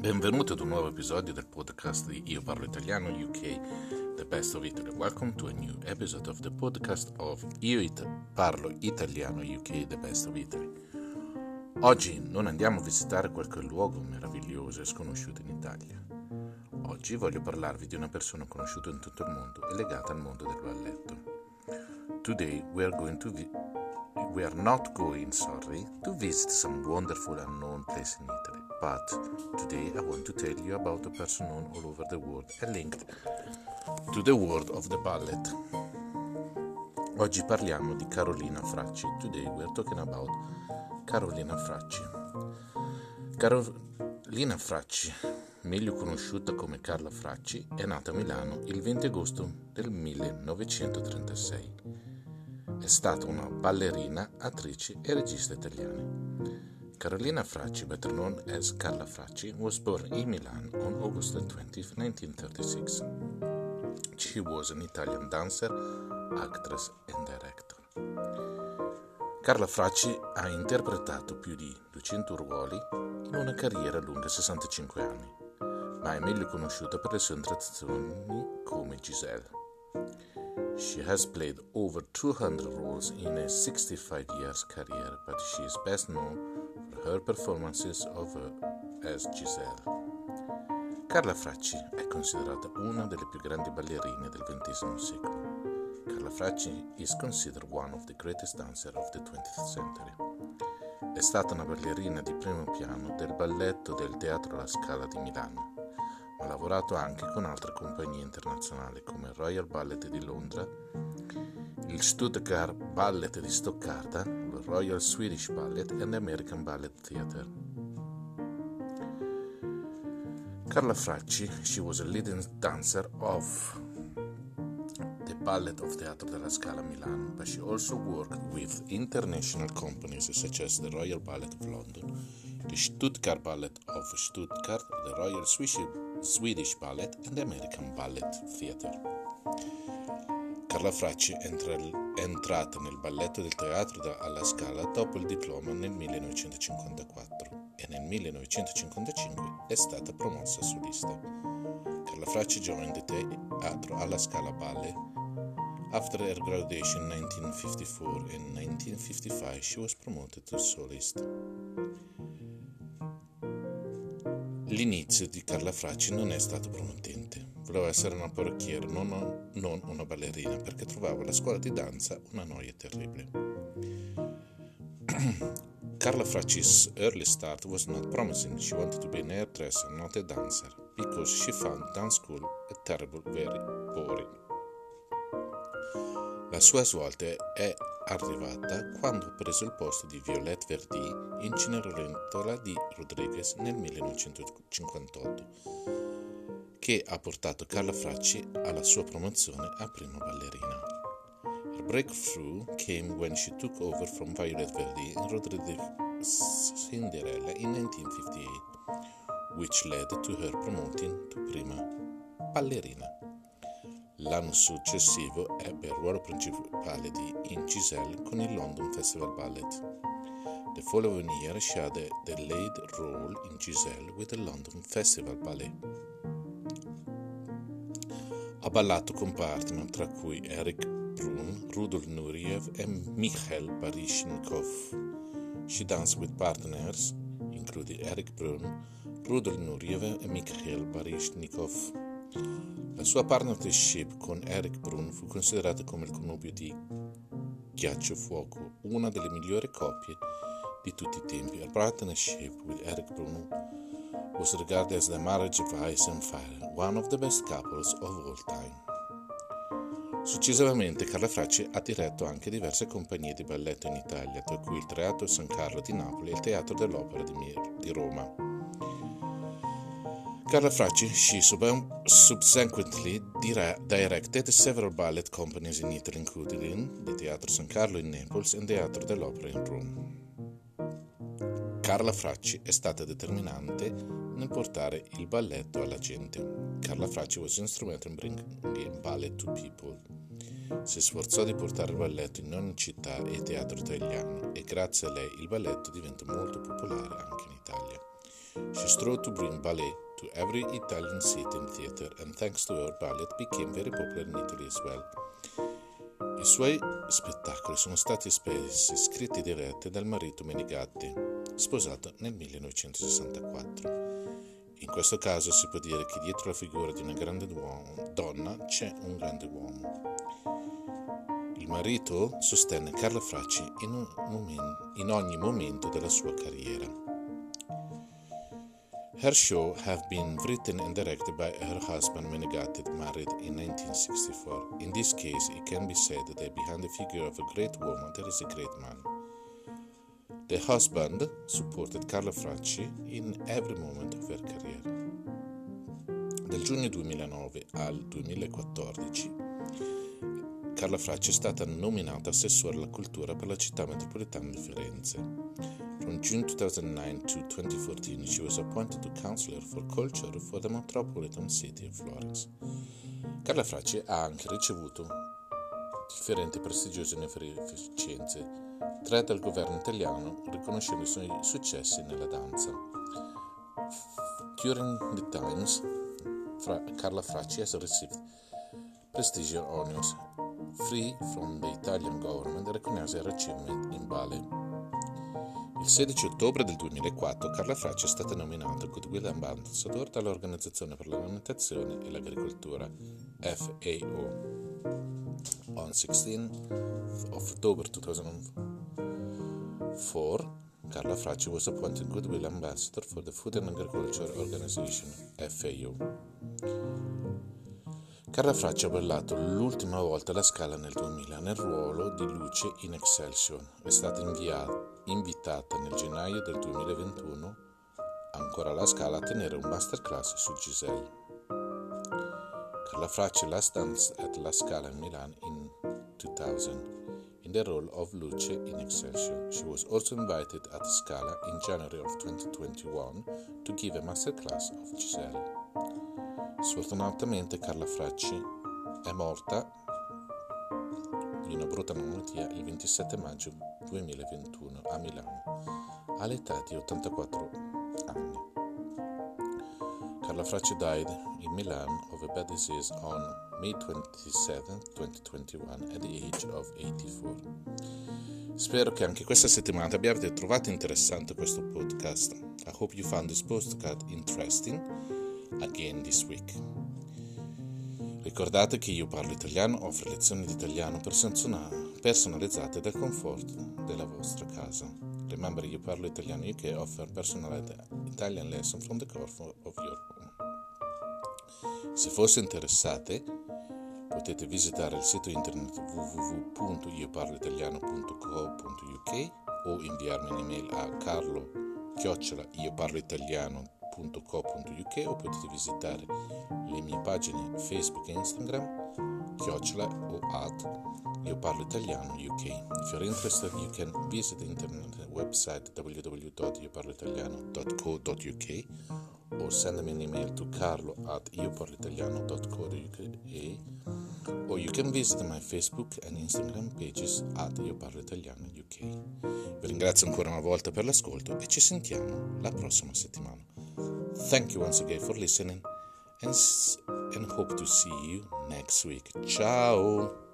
Benvenuti ad un nuovo episodio del podcast di Io Parlo Italiano UK, The Best of Italy. Welcome to a new episode of the podcast of Io It- Parlo Italiano UK, The Best of Italy. Oggi non andiamo a visitare qualche luogo meraviglioso e sconosciuto in Italia. Oggi voglio parlarvi di una persona conosciuta in tutto il mondo e legata al mondo del balletto. Today we are going to vi- we are not going, sorry, to visit some wonderful unknown place in Italy, but today I want to tell you about a person known all over the world and linked to the world of the ballet. Oggi parliamo di Carolina Fracci. Today we are talking about Carolina Fracci. Carolina Fracci, meglio conosciuta come Carla Fracci, è nata a Milano il 20 agosto del 1936. È stata una ballerina, attrice e regista italiana. Carolina Fracci, better known as Carla Fracci, was born in Milan on August 20, 1936. She was an Italian dancer, actress and director. Carla Fracci ha interpretato più di 200 ruoli in una carriera lunga 65 anni, ma è meglio conosciuta per le sue interazioni come Giselle. She has played over 200 roles in a 65 years career, but she is best known for her performances of her as Giselle. Carla Fracci è considerata una delle più grandi ballerine del XX secolo. Carla Fracci is considered one of the greatest dancers of the 20th century. È stata una ballerina di primo piano del balletto del Teatro La Scala di Milano ha lavorato anche con altre compagnie internazionali come il Royal Ballet di Londra, il Stuttgart Ballet di Stoccarda, il Royal Swedish Ballet e l'American Ballet Theatre. Carla Fracci, she was a leading dancer of the Ballet of Teatro della Scala Milan, but she also worked with international companies such as the Royal Ballet of London, the Stuttgart Ballet of Stuttgart, the Royal Swiss Swedish Ballet and American Ballet Theatre. Carla Fracci è entrata nel balletto del teatro alla Scala dopo il diploma nel 1954 e nel 1955 è stata promossa solista. Carla Fracci joined the teatro alla Scala Ballet. After her graduation in 1954 and 1955 she was promoted to solist. L'inizio di Carla Fracci non è stato promettente. Voleva essere una parrucchiera, non, non una ballerina, perché trovava la scuola di danza una noia terribile. Carla Fracci's early start was not promising. She wanted to be an hairdresser, not a dancer, because she found dance school a terrible, very boring. La sua svolta è arrivata quando ha preso il posto di Violette Verdi in Cenerentola di Rodriguez nel 1958, che ha portato Carla Fracci alla sua promozione a prima ballerina. Her breakthrough came when she took over from Violette Verdi in Rodriguez Cinderella in 1958, which led to her promoting to prima ballerina. L'anno successivo ebbe il ruolo principale di In Giselle con il London Festival Ballet. The following year she had the lead role in Giselle with the London Festival Ballet. Ha ballato con partner tra cui Eric Brun, Rudolf Nureyev e Mikhail Baryshnikov. She danced with partners including Eric Brun, Rudolf Nureyev e Mikhail Baryshnikov. La sua partnership con Eric Brun fu considerata come il connubio di Ghiaccio Fuoco, una delle migliori coppie di tutti i tempi. Her partnership with Eric Brun was regarded as the marriage of ice and fire, one of the best couples of all time. Successivamente Carla Fracci ha diretto anche diverse compagnie di balletto in Italia, tra cui il Teatro San Carlo di Napoli e il Teatro dell'Opera di, di Roma. Carla Fracci, she subsequently directed several ballet companies in Italy, including the Teatro San Carlo in Naples and the Teatro dell'Opera in Rome. Carla Fracci è stata determinante nel portare il balletto alla gente. Carla Fracci was instrumental in bringing ballet to people. Si sforzò di portare il balletto in ogni città e teatro italiano e grazie a lei il balletto diventa molto popolare anche in Italia. She strove to bring ballet to every Italian city and theatre, and thanks to her, ballet became very popular in Italy as well. I suoi spettacoli sono stati spesso scritti e diretti dal marito Menigatti, sposato nel 1964. In questo caso si può dire che dietro la figura di una grande donna c'è un grande uomo. Il marito sostenne Carla Fracci in, momento, in ogni momento della sua carriera. Her show have been written and directed by her husband Menegatti, married in 1964. In this case, it can be said that behind the figure of a great woman there is a great man. The husband supported Carla Fracci in every moment of her career. Dal giugno 2009 al 2014, Carla Fracci è stata nominata assessore alla cultura per la città metropolitana di Firenze. From June 2009 to 2014, she was appointed to Counselor for Culture for the Metropolitan City of Florence. Carla Fracci ha anche ricevuto differenti prestigiose onorificenze tre dal governo italiano riconoscendo i suoi successi nella danza. During the times, Carla Fracci has received prestigious honors free from the Italian government recognized her achievement in ballet. Il 16 ottobre del 2004 Carla Fracci è stata nominata Goodwill Ambassador dall'Organizzazione per l'Alimentazione e l'Agricoltura FAO. On 16 October 2004 4. Carla Fracci was appointed Goodwill Ambassador for the Food and Agriculture Organization, FAO. Carla Fracci ha ballato l'ultima volta la Scala nel 2000 nel ruolo di Luce in Excelsior. È stata inviata, invitata nel gennaio del 2021 ancora alla Scala a tenere un masterclass su Giselle. Carla last danced at La Scala in Milan in 2000 in the role of Luce in Excelsior. She was also invited at Scala in January of 2021 to give a masterclass of Giselle. Sfortunatamente Carla Fracci è morta di una brutta malattia il 27 maggio 2021 a Milano all'età di 84 anni. Carla Fracci died in Milan of a bad disease on May 27, 2021, at the age of 84. Spero che anche questa settimana abbiate trovato interessante questo podcast. I hope you found this podcast interesting again this week. Ricordate che Io Parlo Italiano offre lezioni di italiano personalizzate dal comfort della vostra casa. Remember, Io Parlo Italiano UK offer personalized Italian lesson from the comfort of your home. Se fosse interessate, potete visitare il sito internet www.ioparloitaliano.co.uk o inviarmi un'email a carlo ioparloitaliano.co.uk o potete visitare le mie pagine Facebook e Instagram chiocciola o at io parlo italiano UK. If you're interested you can visit the internet website www.ioparloitaliano.co.uk or send me an email to carlo at ioparloitaliano.co.uk or you can visit my Facebook and Instagram pages at Io Parlo Italiano UK. Vi ringrazio ancora una volta per l'ascolto e ci sentiamo la prossima settimana. Thank you once again for listening and, and hope to see you next week. Ciao!